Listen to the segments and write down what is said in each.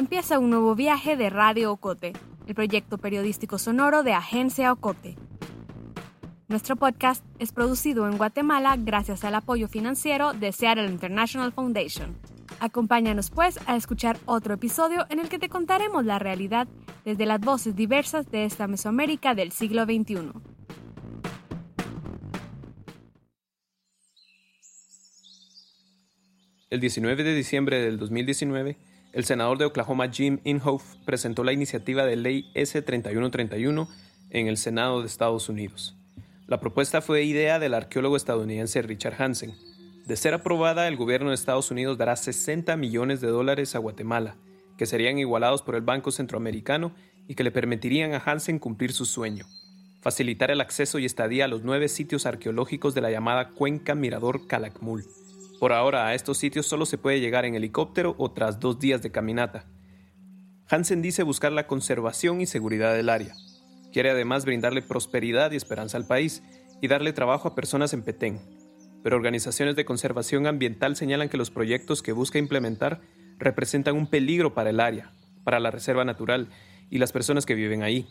empieza un nuevo viaje de Radio Ocote, el proyecto periodístico sonoro de Agencia Ocote. Nuestro podcast es producido en Guatemala gracias al apoyo financiero de Seattle International Foundation. Acompáñanos pues a escuchar otro episodio en el que te contaremos la realidad desde las voces diversas de esta Mesoamérica del siglo XXI. El 19 de diciembre del 2019, el senador de Oklahoma Jim Inhofe presentó la iniciativa de ley S-3131 en el Senado de Estados Unidos. La propuesta fue idea del arqueólogo estadounidense Richard Hansen. De ser aprobada, el gobierno de Estados Unidos dará 60 millones de dólares a Guatemala, que serían igualados por el Banco Centroamericano y que le permitirían a Hansen cumplir su sueño, facilitar el acceso y estadía a los nueve sitios arqueológicos de la llamada Cuenca Mirador Calakmul. Por ahora a estos sitios solo se puede llegar en helicóptero o tras dos días de caminata. Hansen dice buscar la conservación y seguridad del área. Quiere además brindarle prosperidad y esperanza al país y darle trabajo a personas en Petén. Pero organizaciones de conservación ambiental señalan que los proyectos que busca implementar representan un peligro para el área, para la reserva natural y las personas que viven ahí.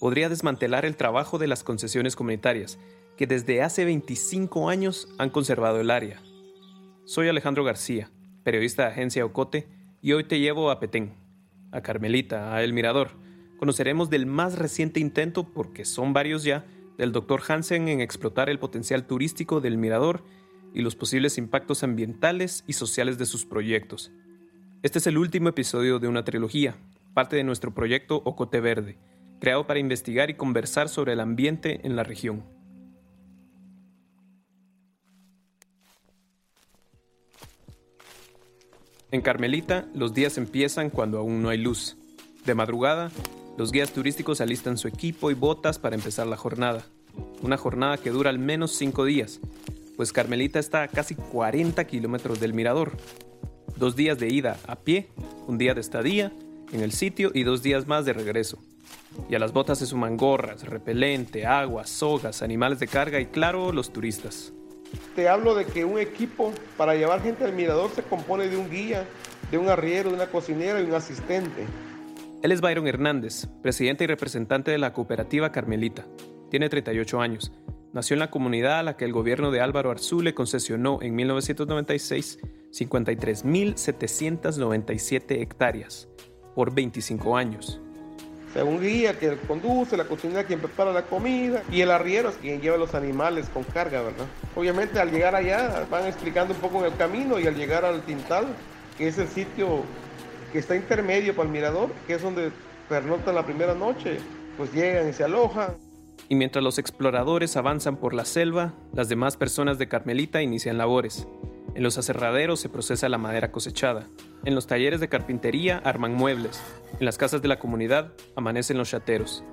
Podría desmantelar el trabajo de las concesiones comunitarias, que desde hace 25 años han conservado el área. Soy Alejandro García, periodista de Agencia Ocote, y hoy te llevo a Petén, a Carmelita, a El Mirador. Conoceremos del más reciente intento, porque son varios ya, del Dr. Hansen en explotar el potencial turístico del Mirador y los posibles impactos ambientales y sociales de sus proyectos. Este es el último episodio de una trilogía, parte de nuestro proyecto Ocote Verde, creado para investigar y conversar sobre el ambiente en la región. En Carmelita, los días empiezan cuando aún no hay luz. De madrugada, los guías turísticos alistan su equipo y botas para empezar la jornada. Una jornada que dura al menos cinco días, pues Carmelita está a casi 40 kilómetros del mirador. Dos días de ida a pie, un día de estadía en el sitio y dos días más de regreso. Y a las botas se suman gorras, repelente, agua, sogas, animales de carga y claro, los turistas. Te hablo de que un equipo para llevar gente al mirador se compone de un guía, de un arriero, de una cocinera y un asistente. Él es Byron Hernández, presidente y representante de la cooperativa Carmelita. Tiene 38 años. Nació en la comunidad a la que el gobierno de Álvaro Arzú le concesionó en 1996 53.797 hectáreas por 25 años un guía que conduce, la cocinera quien prepara la comida y el arriero es quien lleva los animales con carga, ¿verdad? Obviamente al llegar allá van explicando un poco en el camino y al llegar al Tintal, que es el sitio que está intermedio para el mirador, que es donde pernoctan la primera noche, pues llegan y se alojan. Y mientras los exploradores avanzan por la selva, las demás personas de Carmelita inician labores. En los aserraderos se procesa la madera cosechada. En los talleres de carpintería arman muebles. En las casas de la comunidad amanecen los chateros.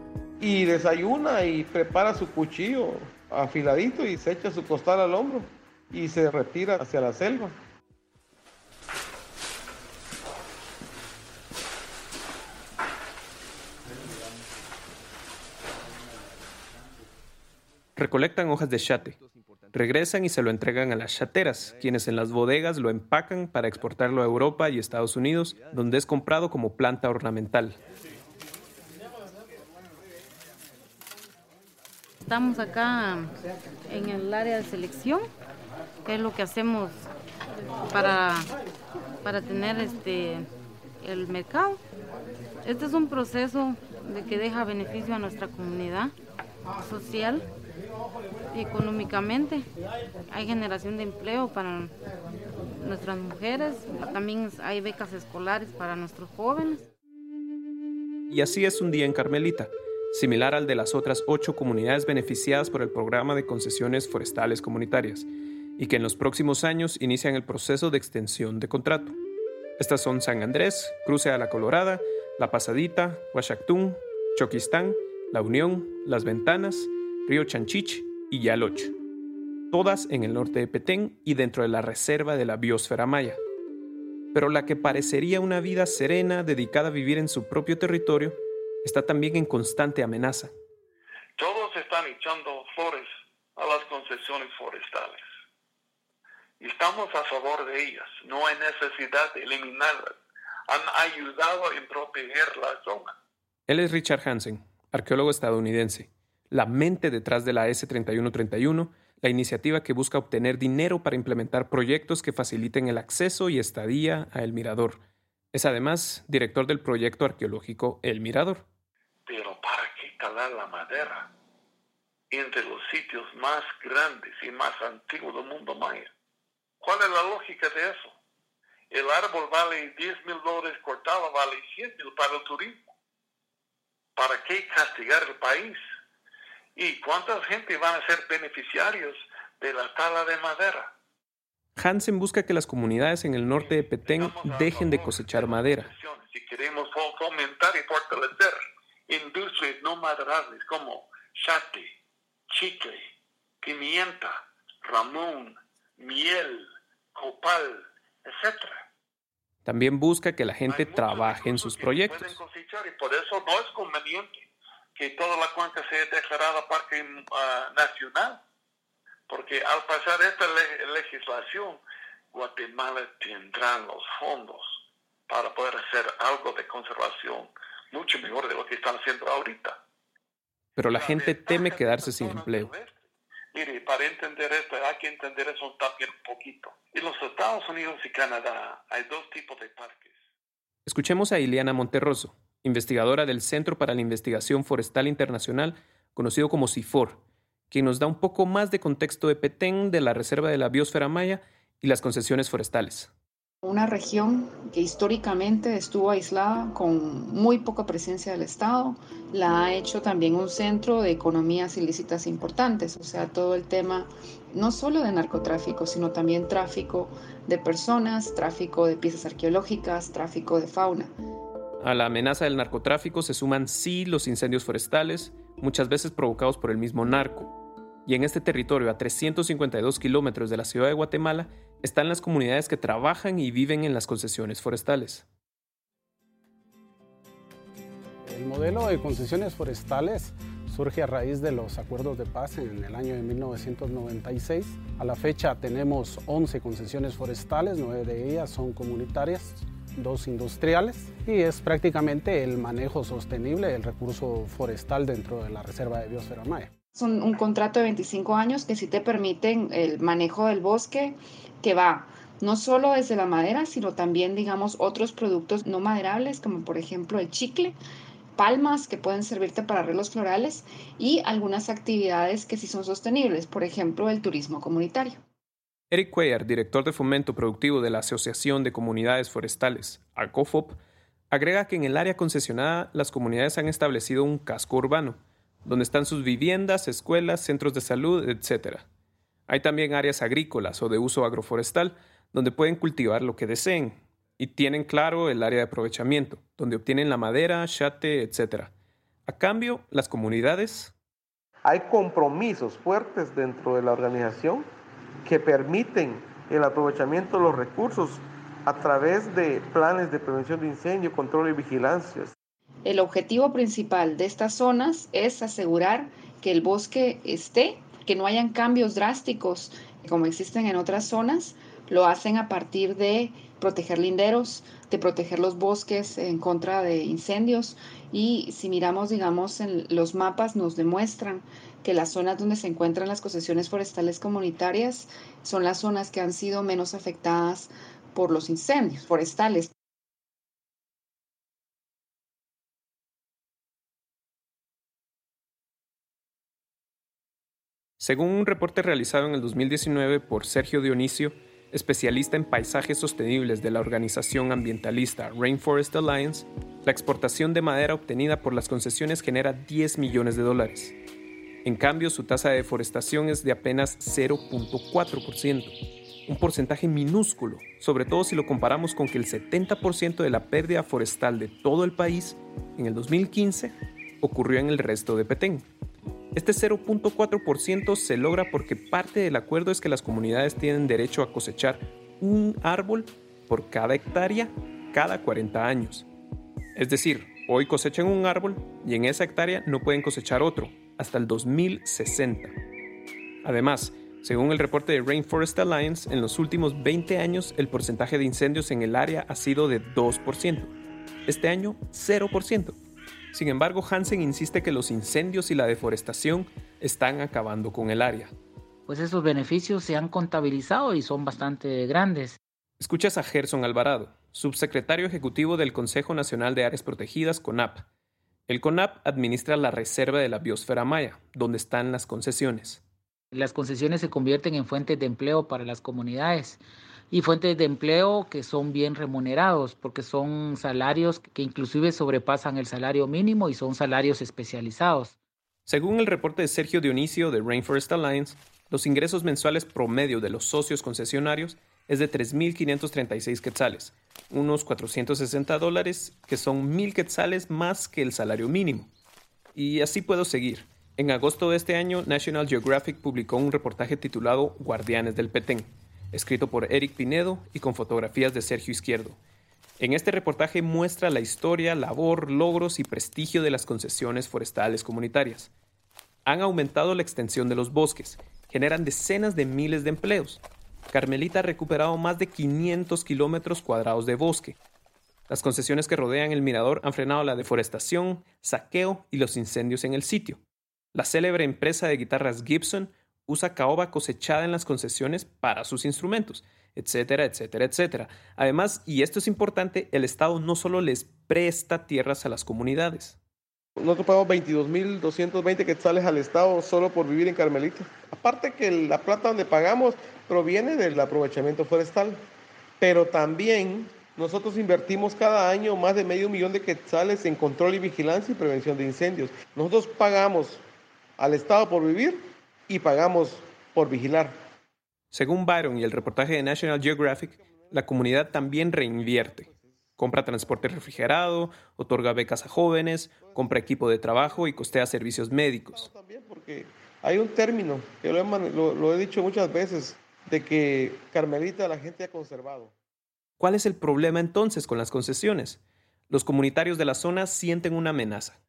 Y desayuna y prepara su cuchillo afiladito y se echa su costal al hombro y se retira hacia la selva. Recolectan hojas de chate, regresan y se lo entregan a las chateras, quienes en las bodegas lo empacan para exportarlo a Europa y Estados Unidos, donde es comprado como planta ornamental. Estamos acá en el área de selección, que es lo que hacemos para, para tener este, el mercado. Este es un proceso de que deja beneficio a nuestra comunidad social económicamente. Hay generación de empleo para nuestras mujeres, también hay becas escolares para nuestros jóvenes. Y así es un día en Carmelita, similar al de las otras ocho comunidades beneficiadas por el programa de concesiones forestales comunitarias, y que en los próximos años inician el proceso de extensión de contrato. Estas son San Andrés, Cruce a la Colorada, La Pasadita, Huachactún, Choquistán, La Unión, Las Ventanas, Río Chanchich y Yaloch, todas en el norte de Petén y dentro de la reserva de la biosfera maya. Pero la que parecería una vida serena dedicada a vivir en su propio territorio está también en constante amenaza. Todos están echando flores a las concesiones forestales. Estamos a favor de ellas. No hay necesidad de eliminarlas. han ayudado en proteger la zona. Él es Richard Hansen, arqueólogo estadounidense, la mente detrás de la S3131, la iniciativa que busca obtener dinero para implementar proyectos que faciliten el acceso y estadía a El Mirador. Es además director del proyecto arqueológico El Mirador. Pero ¿para qué talar la madera entre los sitios más grandes y más antiguos del mundo maya? ¿Cuál es la lógica de eso? El árbol vale 10 mil dólares cortado, vale 100 mil para el turismo. ¿Para qué castigar el país? ¿Y cuánta gente van a ser beneficiarios de la tala de madera? Hansen busca que las comunidades en el norte de Petén dejen de cosechar madera. Si queremos fomentar y fortalecer industrias no maderables como chate, chicle, pimienta, ramón, miel, copal, etc. También busca que la gente trabaje en sus proyectos. y por eso no es conveniente que toda la cuenca sea declarada parque uh, nacional, porque al pasar esta legislación, Guatemala tendrá los fondos para poder hacer algo de conservación mucho mejor de lo que están haciendo ahorita. Pero la gente teme quedarse sin empleo. Mire, para entender esto hay que entender eso también un poquito. En los Estados Unidos y Canadá hay dos tipos de parques. Escuchemos a Ileana Monterroso, investigadora del Centro para la Investigación Forestal Internacional, conocido como CIFOR, quien nos da un poco más de contexto de Petén, de la Reserva de la Biosfera Maya y las concesiones forestales. Una región que históricamente estuvo aislada con muy poca presencia del Estado, la ha hecho también un centro de economías ilícitas importantes, o sea, todo el tema no solo de narcotráfico, sino también tráfico de personas, tráfico de piezas arqueológicas, tráfico de fauna. A la amenaza del narcotráfico se suman sí los incendios forestales, muchas veces provocados por el mismo narco. Y en este territorio, a 352 kilómetros de la ciudad de Guatemala, están las comunidades que trabajan y viven en las concesiones forestales. El modelo de concesiones forestales surge a raíz de los acuerdos de paz en el año de 1996. A la fecha tenemos 11 concesiones forestales, 9 de ellas son comunitarias, dos industriales y es prácticamente el manejo sostenible del recurso forestal dentro de la Reserva de Biosfera Maya. Son un contrato de 25 años que sí te permiten el manejo del bosque que va no solo desde la madera, sino también, digamos, otros productos no maderables, como por ejemplo el chicle, palmas que pueden servirte para arreglos florales y algunas actividades que sí son sostenibles, por ejemplo, el turismo comunitario. Eric Cuellar, director de fomento productivo de la Asociación de Comunidades Forestales, ACOFOP, agrega que en el área concesionada las comunidades han establecido un casco urbano, donde están sus viviendas, escuelas, centros de salud, etc. Hay también áreas agrícolas o de uso agroforestal donde pueden cultivar lo que deseen y tienen claro el área de aprovechamiento, donde obtienen la madera, chate, etc. A cambio, las comunidades... Hay compromisos fuertes dentro de la organización que permiten el aprovechamiento de los recursos a través de planes de prevención de incendio, control y vigilancia. El objetivo principal de estas zonas es asegurar que el bosque esté que no hayan cambios drásticos como existen en otras zonas, lo hacen a partir de proteger linderos, de proteger los bosques en contra de incendios y si miramos, digamos, en los mapas nos demuestran que las zonas donde se encuentran las concesiones forestales comunitarias son las zonas que han sido menos afectadas por los incendios forestales. Según un reporte realizado en el 2019 por Sergio Dionisio, especialista en paisajes sostenibles de la organización ambientalista Rainforest Alliance, la exportación de madera obtenida por las concesiones genera 10 millones de dólares. En cambio, su tasa de deforestación es de apenas 0.4%, un porcentaje minúsculo, sobre todo si lo comparamos con que el 70% de la pérdida forestal de todo el país en el 2015 ocurrió en el resto de Petén. Este 0.4% se logra porque parte del acuerdo es que las comunidades tienen derecho a cosechar un árbol por cada hectárea cada 40 años. Es decir, hoy cosechan un árbol y en esa hectárea no pueden cosechar otro hasta el 2060. Además, Según el reporte de Rainforest Alliance, en los últimos 20 años el porcentaje de incendios en el área ha sido de 2%. Este año, 0%. Sin embargo, Hansen insiste que los incendios y la deforestación están acabando con el área. Pues esos beneficios se han contabilizado y son bastante grandes. Escuchas a Gerson Alvarado, subsecretario ejecutivo del Consejo Nacional de Áreas Protegidas, CONAP. El CONAP administra la reserva de la biosfera maya, donde están las concesiones. Las concesiones se convierten en fuentes de empleo para las comunidades y fuentes de empleo que son bien remunerados porque son salarios que inclusive sobrepasan el salario mínimo y son salarios especializados. Según el reporte de Sergio Dionisio de Rainforest Alliance, los ingresos mensuales promedio de los socios concesionarios es de 3.536 quetzales, unos 460 dólares que son 1.000 quetzales más que el salario mínimo. Y así puedo seguir. En agosto de este año, National Geographic publicó un reportaje titulado Guardianes del Petén, escrito por Eric Pinedo y con fotografías de Sergio Izquierdo. En este reportaje muestra la historia, labor, logros y prestigio de las concesiones forestales comunitarias. Han aumentado la extensión de los bosques, generan decenas de miles de empleos. Carmelita ha recuperado más de 500 kilómetros cuadrados de bosque. Las concesiones que rodean el mirador han frenado la deforestación, saqueo y los incendios en el sitio. La célebre empresa de guitarras Gibson usa caoba cosechada en las concesiones para sus instrumentos, etcétera, etcétera, etcétera. Además, y esto es importante, el Estado no solo les presta tierras a las comunidades. Nosotros pagamos 22.220 quetzales al Estado solo por vivir en Carmelita. Aparte que la plata donde pagamos proviene del aprovechamiento forestal, pero también nosotros invertimos cada año más de medio millón de quetzales en control y vigilancia y prevención de incendios. Nosotros pagamos al Estado por vivir y pagamos por vigilar. Según Byron y el reportaje de National Geographic, la comunidad también reinvierte. Compra transporte refrigerado, otorga becas a jóvenes, compra equipo de trabajo y costea servicios médicos. También porque hay un término, que lo he, dicho muchas veces, de que Carmelita la gente ha conservado. ¿Cuál es el problema entonces con las concesiones? Los comunitarios de la zona sienten una amenaza.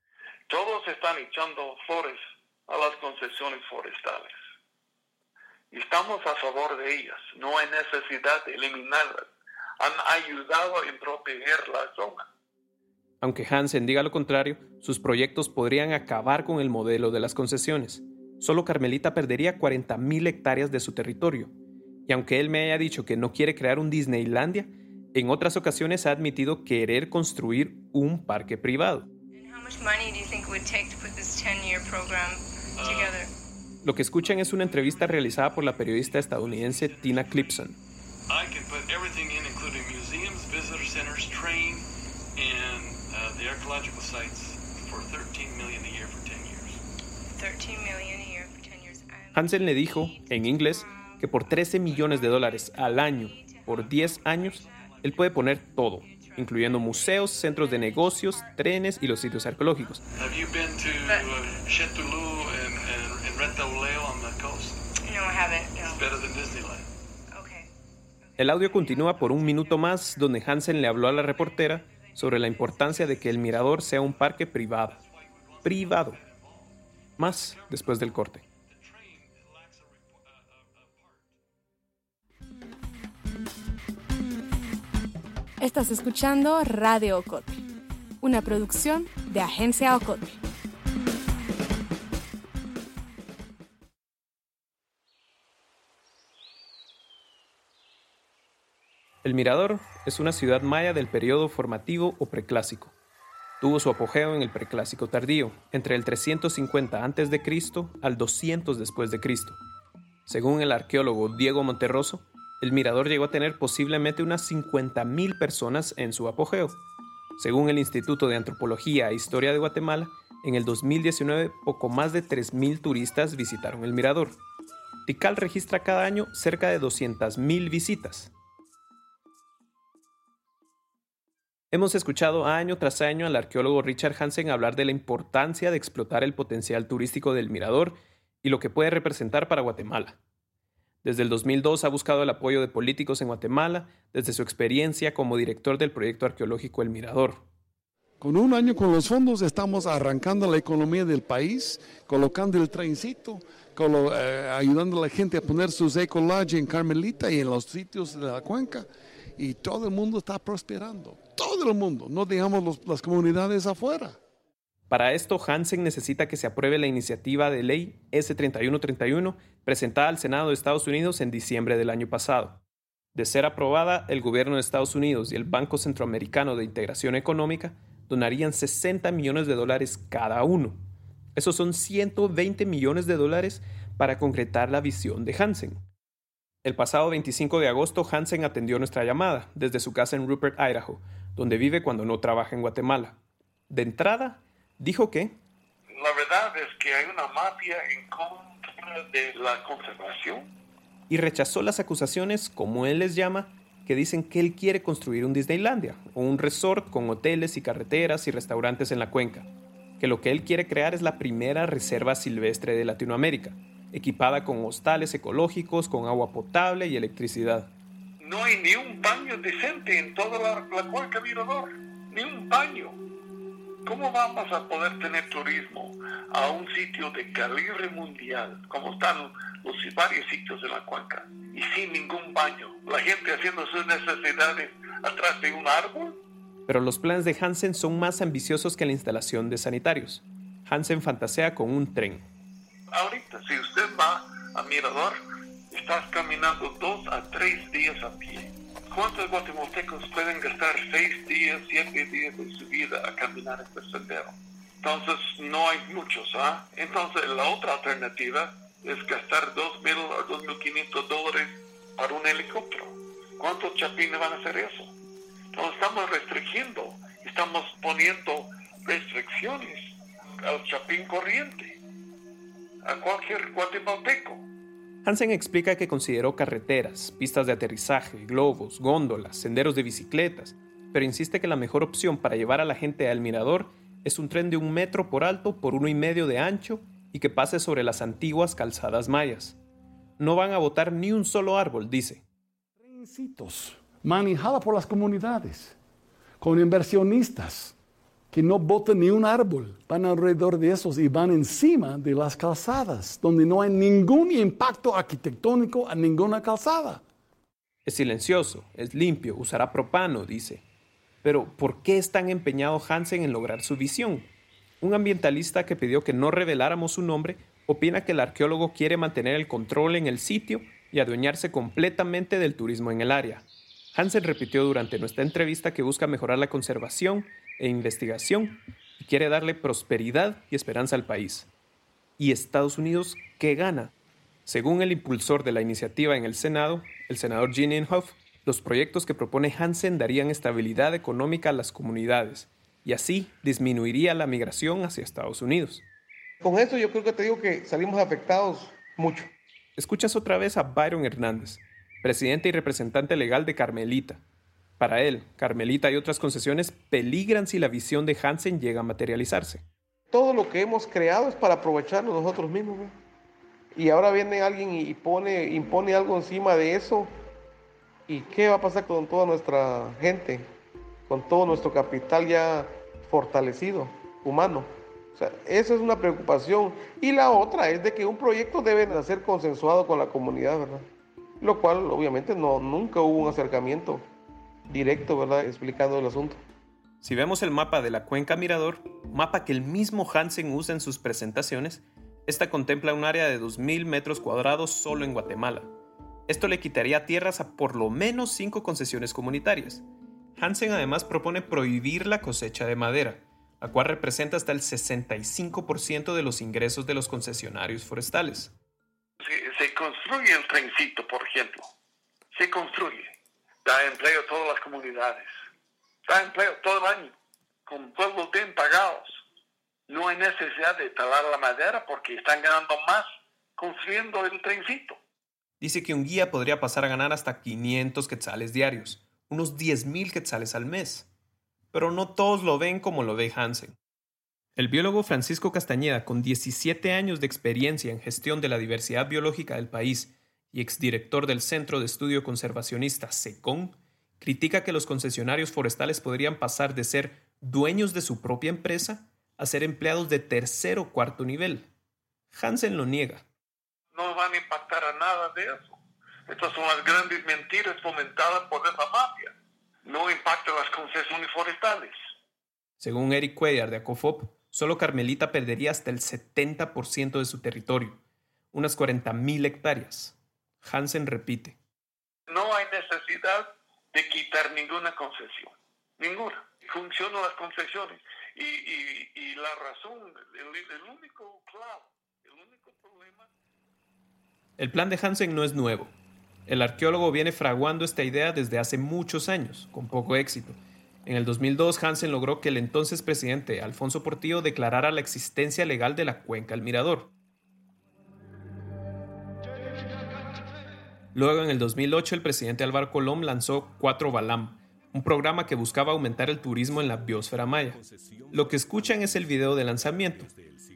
Todos están echando flores a las concesiones forestales. Y estamos a favor de ellas. No hay necesidad de eliminarlas. Han ayudado en proteger la zona. Aunque Hansen diga lo contrario, sus proyectos podrían acabar con el modelo de las concesiones. Solo Carmelita perdería 40.000 hectáreas de su territorio. Y aunque él me haya dicho que no quiere crear un Disneylandia, en otras ocasiones ha admitido querer construir un parque privado. Lo que escuchan es una entrevista realizada por la periodista estadounidense Tina Clipson. Hansen le dijo, en inglés, que por 13 millones de dólares al año por 10 años, él puede poner todo, incluyendo museos, centros de negocios, trenes y los sitios arqueológicos. El audio continúa por un minuto más donde Hansen le habló a la reportera sobre la importancia de que el mirador sea un parque privado. Privado. Más después del corte. Estás escuchando Radio Ocote, una producción de Agencia Ocote. El Mirador es una ciudad maya del periodo formativo o preclásico. Tuvo su apogeo en el preclásico tardío, entre el 350 a.C. al 200 después de Cristo. Según el arqueólogo Diego Monterroso, el mirador llegó a tener posiblemente unas 50.000 personas en su apogeo. Según el Instituto de Antropología e Historia de Guatemala, en el 2019 poco más de 3.000 turistas visitaron el mirador. Tikal registra cada año cerca de 200.000 visitas. Hemos escuchado año tras año al arqueólogo Richard Hansen hablar de la importancia de explotar el potencial turístico del mirador y lo que puede representar para Guatemala. Desde el 2002 ha buscado el apoyo de políticos en Guatemala desde su experiencia como director del proyecto arqueológico El Mirador. Con un año con los fondos estamos arrancando la economía del país, colocando el trencito, eh, ayudando a la gente a poner sus ecolodge en Carmelita y en los sitios de la cuenca. Y todo el mundo está prosperando. Todo el mundo. No dejamos las comunidades afuera. Para esto, Hansen necesita que se apruebe la iniciativa de ley S3131 presentada al Senado de Estados Unidos en diciembre del año pasado. De ser aprobada, el gobierno de Estados Unidos y el Banco Centroamericano de Integración Económica donarían 60 millones de dólares cada uno. Esos son 120 millones de dólares para concretar la visión de Hansen. El pasado 25 de agosto, Hansen atendió nuestra llamada desde su casa en Rupert, Idaho, donde vive cuando no trabaja en Guatemala. De entrada, dijo que... La verdad es que hay una mafia en contra de la conservación. Y rechazó las acusaciones, como él les llama, que dicen que él quiere construir un Disneylandia, o un resort con hoteles y carreteras y restaurantes en la cuenca, que lo que él quiere crear es la primera reserva silvestre de Latinoamérica, equipada con hostales ecológicos, con agua potable y electricidad. No hay ni un baño decente en toda la, la cuenca Mirador, ni un baño. ¿Cómo vamos a poder tener turismo a un sitio de calibre mundial, como están los varios sitios de la cuenca, y sin ningún baño? La gente haciendo sus necesidades atrás de un árbol. Pero los planes de Hansen son más ambiciosos que la instalación de sanitarios. Hansen fantasea con un tren. Ahorita, si usted va a Mirador, estás caminando dos a tres días a pie ¿Cuántos guatemaltecos pueden gastar seis días, siete días de su vida a caminar este sendero? Entonces, no hay muchos, ¿ah? Entonces, la otra alternativa es gastar 2.000 o 2.500 dólares para un helicóptero. ¿Cuántos chapines van a hacer eso? Entonces, estamos restringiendo, estamos poniendo restricciones al chapín corriente, a cualquier guatemalteco. Hansen explica que consideró carreteras, pistas de aterrizaje, globos, góndolas, senderos de bicicletas, pero insiste que la mejor opción para llevar a la gente al mirador es un tren de un metro por alto por uno y medio de ancho y que pase sobre las antiguas calzadas mayas. No van a botar ni un solo árbol, dice. Trencitos, manejada por las comunidades, con inversionistas que no botan ni un árbol, van alrededor de esos y van encima de las calzadas, donde no hay ningún impacto arquitectónico a ninguna calzada. Es silencioso, es limpio, usará propano, dice. Pero, ¿por qué es tan empeñado Hansen en lograr su visión? Un ambientalista que pidió que no reveláramos su nombre opina que el arqueólogo quiere mantener el control en el sitio y adueñarse completamente del turismo en el área. Hansen repitió durante nuestra entrevista que busca mejorar la conservación e investigación y quiere darle prosperidad y esperanza al país. ¿Y Estados Unidos qué gana? Según el impulsor de la iniciativa en el Senado, el senador Gene Inhofe, los proyectos que propone Hansen darían estabilidad económica a las comunidades y así disminuiría la migración hacia Estados Unidos. Con eso yo creo que te digo que salimos afectados mucho. Escuchas otra vez a Byron Hernández, presidente y representante legal de Carmelita, para él, Carmelita y otras concesiones peligran si la visión de Hansen llega a materializarse. Todo lo que hemos creado es para aprovecharlo nosotros mismos. Y ahora viene alguien y pone, impone algo encima de eso. ¿Y qué va a pasar con toda nuestra gente? Con todo nuestro capital ya fortalecido, humano. O sea, esa es una preocupación. Y la otra es de que un proyecto debe ser consensuado con la comunidad, ¿verdad? Lo cual obviamente no, nunca hubo un acercamiento directo, ¿verdad? Explicando el asunto. Si vemos el mapa de la cuenca Mirador, mapa que el mismo Hansen usa en sus presentaciones, esta contempla un área de 2.000 metros cuadrados solo en Guatemala. Esto le quitaría tierras a por lo menos cinco concesiones comunitarias. Hansen además propone prohibir la cosecha de madera, la cual representa hasta el 65% de los ingresos de los concesionarios forestales. Se, se construye el trencito, por ejemplo. Se construye da empleo a todas las comunidades, da empleo todo el año, con pueblos bien pagados. No hay necesidad de talar la madera porque están ganando más construyendo el trencito. Dice que un guía podría pasar a ganar hasta 500 quetzales diarios, unos 10.000 quetzales al mes. Pero no todos lo ven como lo ve Hansen. El biólogo Francisco Castañeda, con 17 años de experiencia en gestión de la diversidad biológica del país y exdirector del Centro de Estudio Conservacionista SECON, critica que los concesionarios forestales podrían pasar de ser dueños de su propia empresa a ser empleados de tercer o cuarto nivel. Hansen lo niega. No van a impactar a nada de eso. Estas son las grandes mentiras fomentadas por esa mafia. No impactan las concesiones forestales. Según Eric Cuellar de Acofop, solo Carmelita perdería hasta el 70% de su territorio, unas 40.000 hectáreas. Hansen repite. No hay necesidad de quitar ninguna concesión, ninguna. Funcionan las concesiones y, la razón, el, único clavo, el único problema... El plan de Hansen no es nuevo. El arqueólogo viene fraguando esta idea desde hace muchos años, con poco éxito. En el 2002, Hansen logró que el entonces presidente Alfonso Portillo declarara la existencia legal de la cuenca El Mirador. Luego, en el 2008, el presidente Álvaro Colón lanzó Cuatro Balam, un programa que buscaba aumentar el turismo en la biosfera maya. Lo que escuchan es el video de lanzamiento.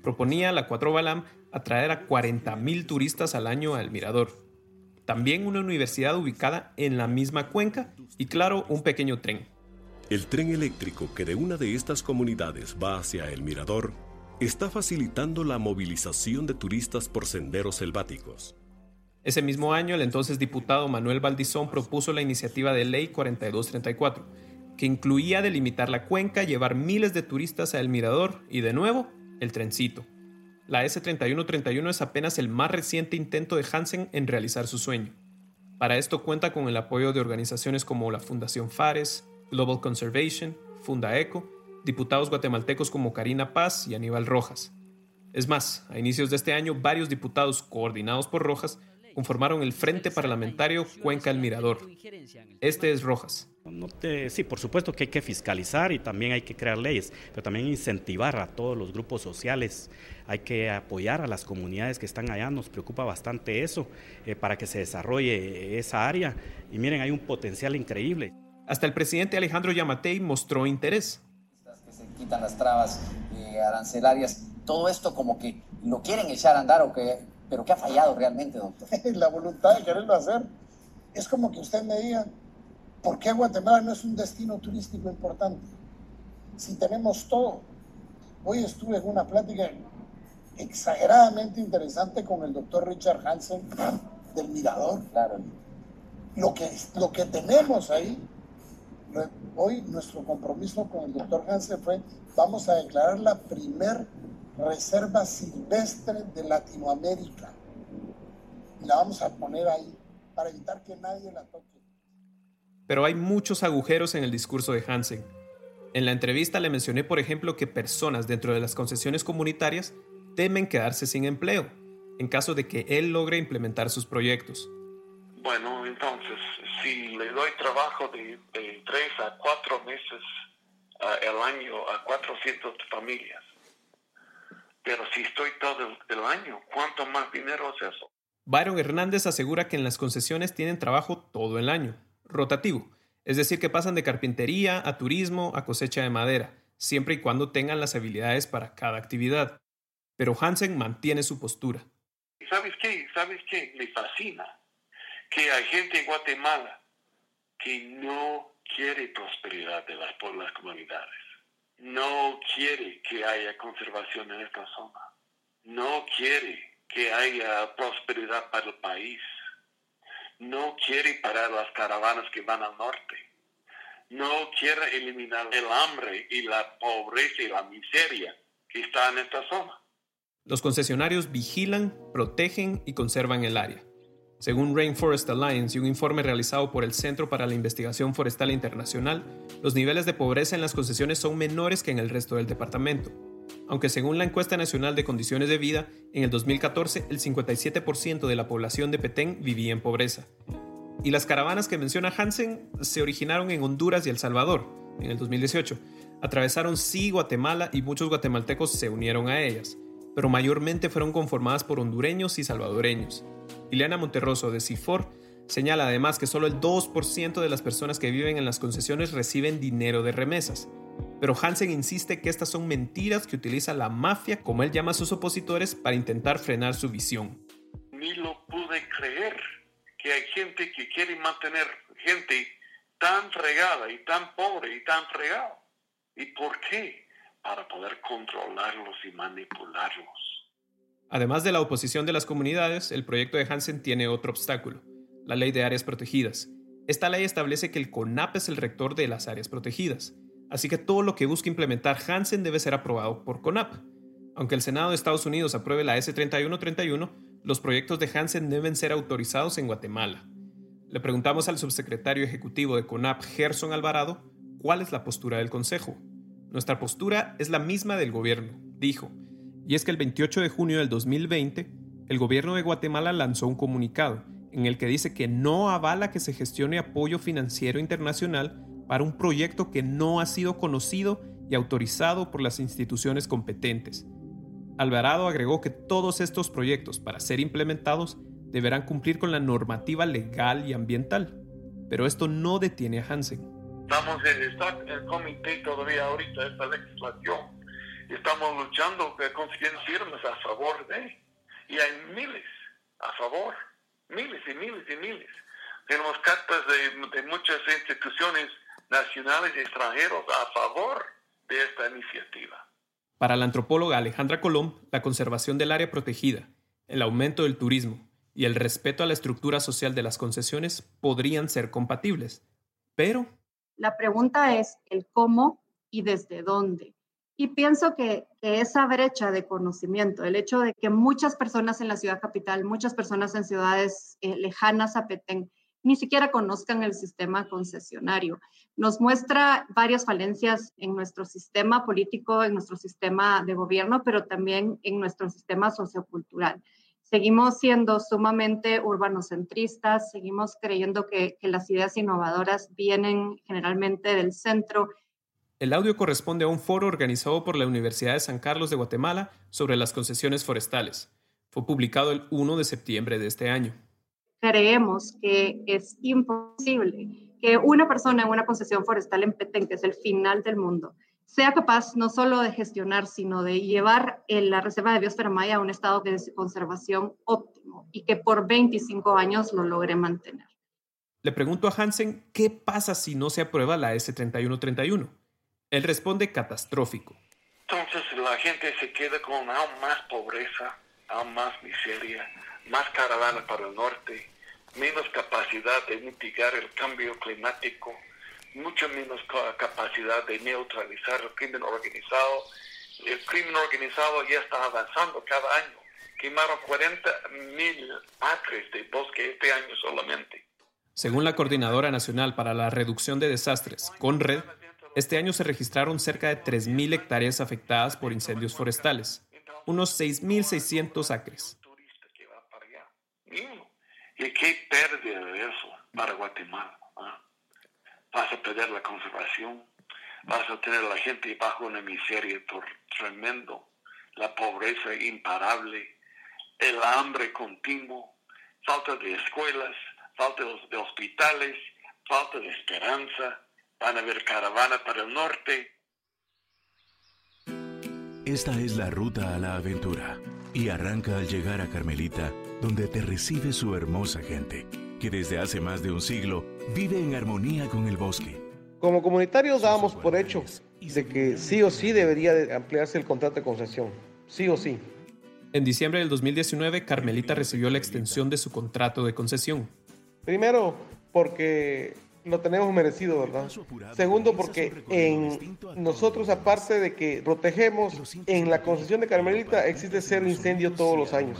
Proponía la Cuatro Balam atraer a 40.000 turistas al año al mirador. También una universidad ubicada en la misma cuenca y, claro, un pequeño tren. El tren eléctrico que de una de estas comunidades va hacia el mirador está facilitando la movilización de turistas por senderos selváticos. Ese mismo año, el entonces diputado Manuel Valdizón propuso la iniciativa de ley 4234, que incluía delimitar la cuenca, llevar miles de turistas a El Mirador y, de nuevo, el trencito. La S3131 es apenas el más reciente intento de Hansen en realizar su sueño. Para esto cuenta con el apoyo de organizaciones como la Fundación Fares, Global Conservation, Fundaeco, diputados guatemaltecos como Karina Paz y Aníbal Rojas. Es más, a inicios de este año, varios diputados coordinados por Rojas conformaron el Frente Parlamentario Cuenca El Mirador. Este es Rojas. sí, por supuesto que hay que fiscalizar y también hay que crear leyes, pero también incentivar a todos los grupos sociales, hay que apoyar a las comunidades que están allá, nos preocupa bastante eso, eh, para que se desarrolle esa área. Y miren, hay un potencial increíble. Hasta el presidente Alejandro Yamatei mostró interés. Que se quitan las trabas eh, arancelarias, todo esto como que lo quieren echar a andar o que pero ¿qué ha fallado realmente, doctor? la voluntad de quererlo hacer. Es como que usted me diga, ¿por qué Guatemala no es un destino turístico importante? Si tenemos todo. Hoy estuve en una plática exageradamente interesante con el doctor Richard Hansen del Mirador. Claro. Lo que, lo que tenemos ahí, hoy nuestro compromiso con el doctor Hansen fue, vamos a declarar la primer reserva silvestre de Latinoamérica. Y la vamos a poner ahí para evitar que nadie la toque. Pero hay muchos agujeros en el discurso de Hansen. En la entrevista le mencioné, por ejemplo, que personas dentro de las concesiones comunitarias temen quedarse sin empleo en caso de que él logre implementar sus proyectos. Bueno, entonces, si le doy trabajo de, tres a cuatro meses al año a 400 familias, pero si estoy todo el año, ¿cuánto más dinero es eso? Byron Hernández asegura que en las concesiones tienen trabajo todo el año, rotativo, es decir, que pasan de carpintería a turismo a cosecha de madera, siempre y cuando tengan las habilidades para cada actividad. Pero Hansen mantiene su postura. ¿Sabes qué? ¿Sabes qué? Me fascina que hay gente en Guatemala que no quiere prosperidad de las, por las comunidades no quiere que haya conservación en esta zona, no quiere que haya prosperidad para el país, no quiere parar las caravanas que van al norte, no quiere eliminar el hambre y la pobreza y la miseria que está en esta zona. Los concesionarios vigilan, protegen y conservan el área. Según Rainforest Alliance y un informe realizado por el Centro para la Investigación Forestal Internacional, los niveles de pobreza en las concesiones son menores que en el resto del departamento. Aunque según la encuesta nacional de condiciones de vida, en el 2014 el 57% de la población de Petén vivía en pobreza. Y las caravanas que menciona Hansen se originaron en Honduras y El Salvador, en el 2018. Atravesaron sí Guatemala y muchos guatemaltecos se unieron a ellas, pero mayormente fueron conformadas por hondureños y salvadoreños. Ileana Monterroso de CIFOR señala además que solo el 2% de las personas que viven en las concesiones reciben dinero de remesas. Pero Hansen insiste que estas son mentiras que utiliza la mafia, como él llama a sus opositores, para intentar frenar su visión. Ni lo pude creer que hay gente que quiere mantener gente tan fregada y tan pobre y tan fregado. ¿Y por qué? Para poder controlarlos y manipularlos. Además de la oposición de las comunidades, el proyecto de Hansen tiene otro obstáculo, la ley de áreas protegidas. Esta ley establece que el CONAP es el rector de las áreas protegidas, así que todo lo que busque implementar Hansen debe ser aprobado por CONAP. Aunque el Senado de Estados Unidos apruebe la S3131, los proyectos de Hansen deben ser autorizados en Guatemala. Le preguntamos al subsecretario ejecutivo de CONAP, Gerson Alvarado, cuál es la postura del Consejo. Nuestra postura es la misma del gobierno, dijo, y es que el 28 de junio del 2020, el gobierno de Guatemala lanzó un comunicado en el que dice que no avala que se gestione apoyo financiero internacional para un proyecto que no ha sido conocido y autorizado por las instituciones competentes. Alvarado agregó que todos estos proyectos, para ser implementados, deberán cumplir con la normativa legal y ambiental. Pero esto no detiene a Hansen. Estamos en el comité todavía ahorita, esta legislación. Estamos luchando, consiguiendo firmas a favor de, y hay miles a favor, miles y miles y miles. Tenemos cartas de, de muchas instituciones nacionales y extranjeros a favor de esta iniciativa. Para la antropóloga Alejandra Colom, la conservación del área protegida, el aumento del turismo y el respeto a la estructura social de las concesiones podrían ser compatibles. Pero... La pregunta es el cómo y desde dónde. Y pienso que, esa brecha de conocimiento, el hecho de que muchas personas en la ciudad capital, muchas personas en ciudades eh, lejanas a Petén, ni siquiera conozcan el sistema concesionario. Nos muestra varias falencias en nuestro sistema político, en nuestro sistema de gobierno, pero también en nuestro sistema sociocultural. Seguimos siendo sumamente urbanocentristas, seguimos creyendo que, que las ideas innovadoras vienen generalmente del centro. El audio corresponde a un foro organizado por la Universidad de San Carlos de Guatemala sobre las concesiones forestales. Fue publicado el 1 de septiembre de este año creemos que es imposible que una persona en una concesión forestal en Petén, que es el final del mundo, sea capaz no solo de gestionar, sino de llevar la Reserva de Biosfera Maya a un estado de conservación óptimo y que por 25 años lo logre mantener. Le pregunto a Hansen qué pasa si no se aprueba la S3131. Él responde catastrófico. Entonces la gente se queda con aún más pobreza, aún más miseria, más caravana para el norte, menos capacidad de mitigar el cambio climático, mucho menos capacidad de neutralizar el crimen organizado. El crimen organizado ya está avanzando cada año. Quemaron 40 mil acres de bosque este año solamente. Según la Coordinadora Nacional para la Reducción de Desastres, CONRED, este año se registraron cerca de 3.000 hectáreas afectadas por incendios forestales, unos 6.600 acres. ¿Y qué pérdida de eso para Guatemala? Vas a perder la conservación, vas a tener a la gente bajo una miseria tremendo, la pobreza imparable, el hambre continuo, falta de escuelas, falta de hospitales, falta de esperanza, van a haber caravana para el norte. Esta es la ruta a la aventura y arranca al llegar a Carmelita donde te recibe su hermosa gente, que desde hace más de un siglo vive en armonía con el bosque. Como comunitarios dábamos por hecho de que sí o sí debería ampliarse el contrato de concesión, sí o sí. En diciembre del 2019, Carmelita recibió la extensión de su contrato de concesión. Primero, porque lo tenemos merecido, ¿verdad? Segundo, porque en nosotros, aparte de que protegemos, en la concesión de Carmelita existe cero incendio todos los años.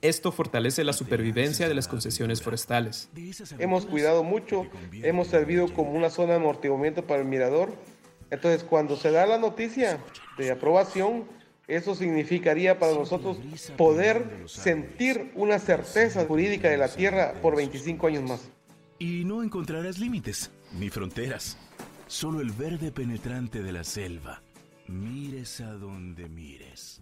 Esto fortalece la supervivencia de las concesiones forestales. Hemos cuidado mucho, hemos servido como una zona de amortiguamiento para el mirador. Entonces, cuando se da la noticia de aprobación, eso significaría para nosotros poder sentir una certeza jurídica de la tierra por 25 años más. Y no encontrarás límites ni fronteras, solo el verde penetrante de la selva. Mires a donde mires.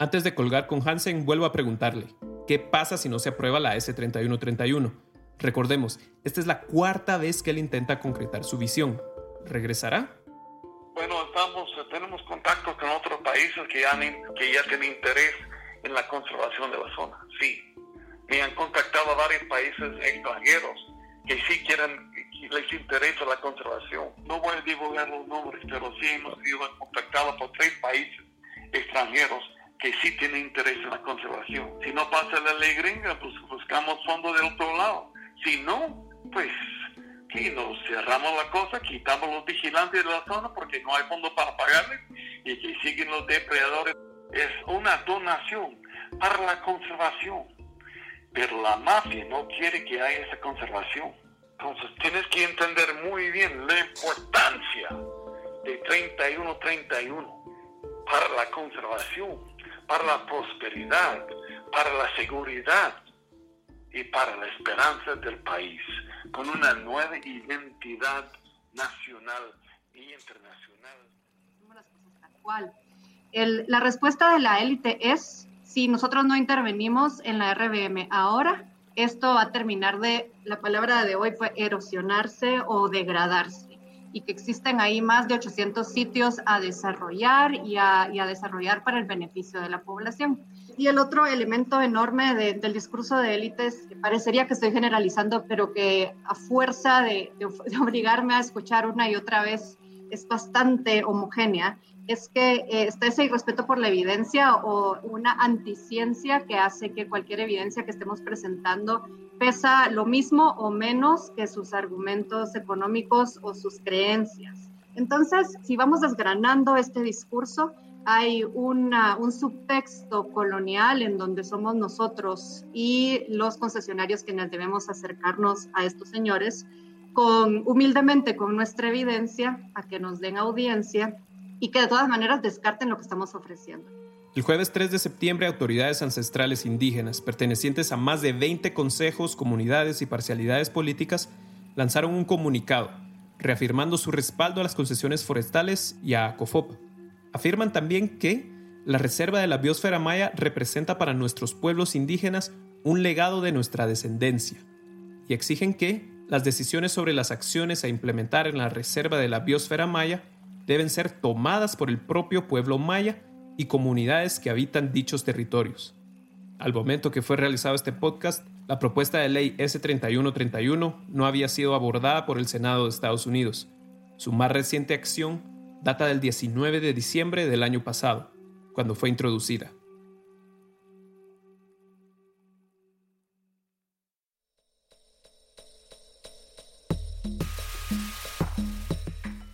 Antes de colgar con Hansen, vuelvo a preguntarle, ¿qué pasa si no se aprueba la S3131? Recordemos, esta es la cuarta vez que él intenta concretar su visión. ¿Regresará? Bueno, estamos, tenemos contacto con otros países que ya, que ya tienen interés en la conservación de la zona, sí me han contactado varios países extranjeros que sí quieren, les interesa la conservación. No voy a divulgar los nombres, pero sí hemos sido contactados por tres países extranjeros que sí tienen interés en la conservación. Si no pasa la ley gringa, pues buscamos fondos del otro lado. Si no, pues y nos cerramos la cosa, quitamos los vigilantes de la zona porque no hay fondo para pagarles y que siguen los depredadores. Es una donación para la conservación, pero la mafia no quiere que haya esa conservación. Entonces tienes que entender muy bien la importancia de 3131 para la conservación, para la prosperidad, para la seguridad y para la esperanza del país con una nueva identidad nacional y internacional. la respuesta de la élite es, si nosotros no intervenimos en la RBM ahora, esto va a terminar de, la palabra de hoy fue erosionarse o degradarse y que existen ahí más de 800 sitios a desarrollar y a, y a desarrollar para el beneficio de la población. Y el otro elemento enorme del discurso de élites, que parecería que estoy generalizando, pero que a fuerza de, obligarme a escuchar una y otra vez es bastante homogénea, es que eh, está ese irrespeto por la evidencia o una anticiencia que hace que cualquier evidencia que estemos presentando pesa lo mismo o menos que sus argumentos económicos o sus creencias. Entonces, si vamos desgranando este discurso, hay un subtexto colonial en donde somos nosotros y los concesionarios quienes debemos acercarnos a estos señores con humildemente con nuestra evidencia a que nos den audiencia y que de todas maneras descarten lo que estamos ofreciendo. El jueves 3 de septiembre, autoridades ancestrales indígenas, pertenecientes a más de 20 consejos, comunidades y parcialidades políticas, lanzaron un comunicado, reafirmando su respaldo a las concesiones forestales y a COFOP, Afirman también que la reserva de la biosfera maya representa para nuestros pueblos indígenas un legado de nuestra descendencia y exigen que las decisiones sobre las acciones a implementar en la reserva de la biosfera maya deben ser tomadas por el propio pueblo maya y comunidades que habitan dichos territorios. Al momento que fue realizado este podcast, la propuesta de ley S3131 no había sido abordada por el Senado de Estados Unidos. Su más reciente acción data del 19 de diciembre del año pasado, cuando fue introducida.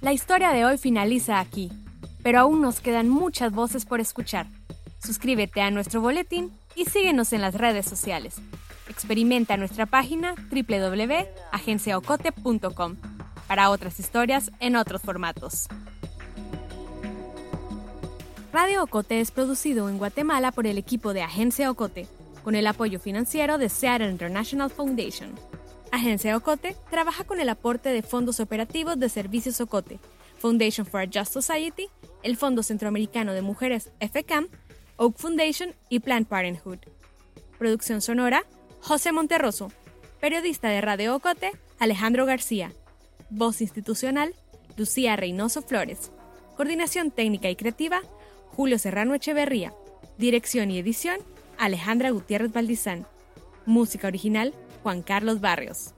La historia de hoy finaliza aquí, pero aún nos quedan muchas voces por escuchar. Suscríbete a nuestro boletín y síguenos en las redes sociales. Experimenta nuestra página www.agenciaocote.com para otras historias en otros formatos. Radio Ocote es producido en Guatemala por el equipo de Agencia Ocote, con el apoyo financiero de Seattle International Foundation. Agencia Ocote trabaja con el aporte de fondos operativos de Servicios Ocote, Foundation for a Just Society, el Fondo Centroamericano de Mujeres FCAM, Oak Foundation y Planned Parenthood. Producción sonora, José Monterroso. Periodista de Radio Ocote, Alejandro García. Voz institucional, Lucía Reynoso Flores. Coordinación técnica y creativa, Julio Serrano Echeverría. Dirección y edición, Alejandra Gutiérrez Valdizán. Música original, Juan Carlos Barrios.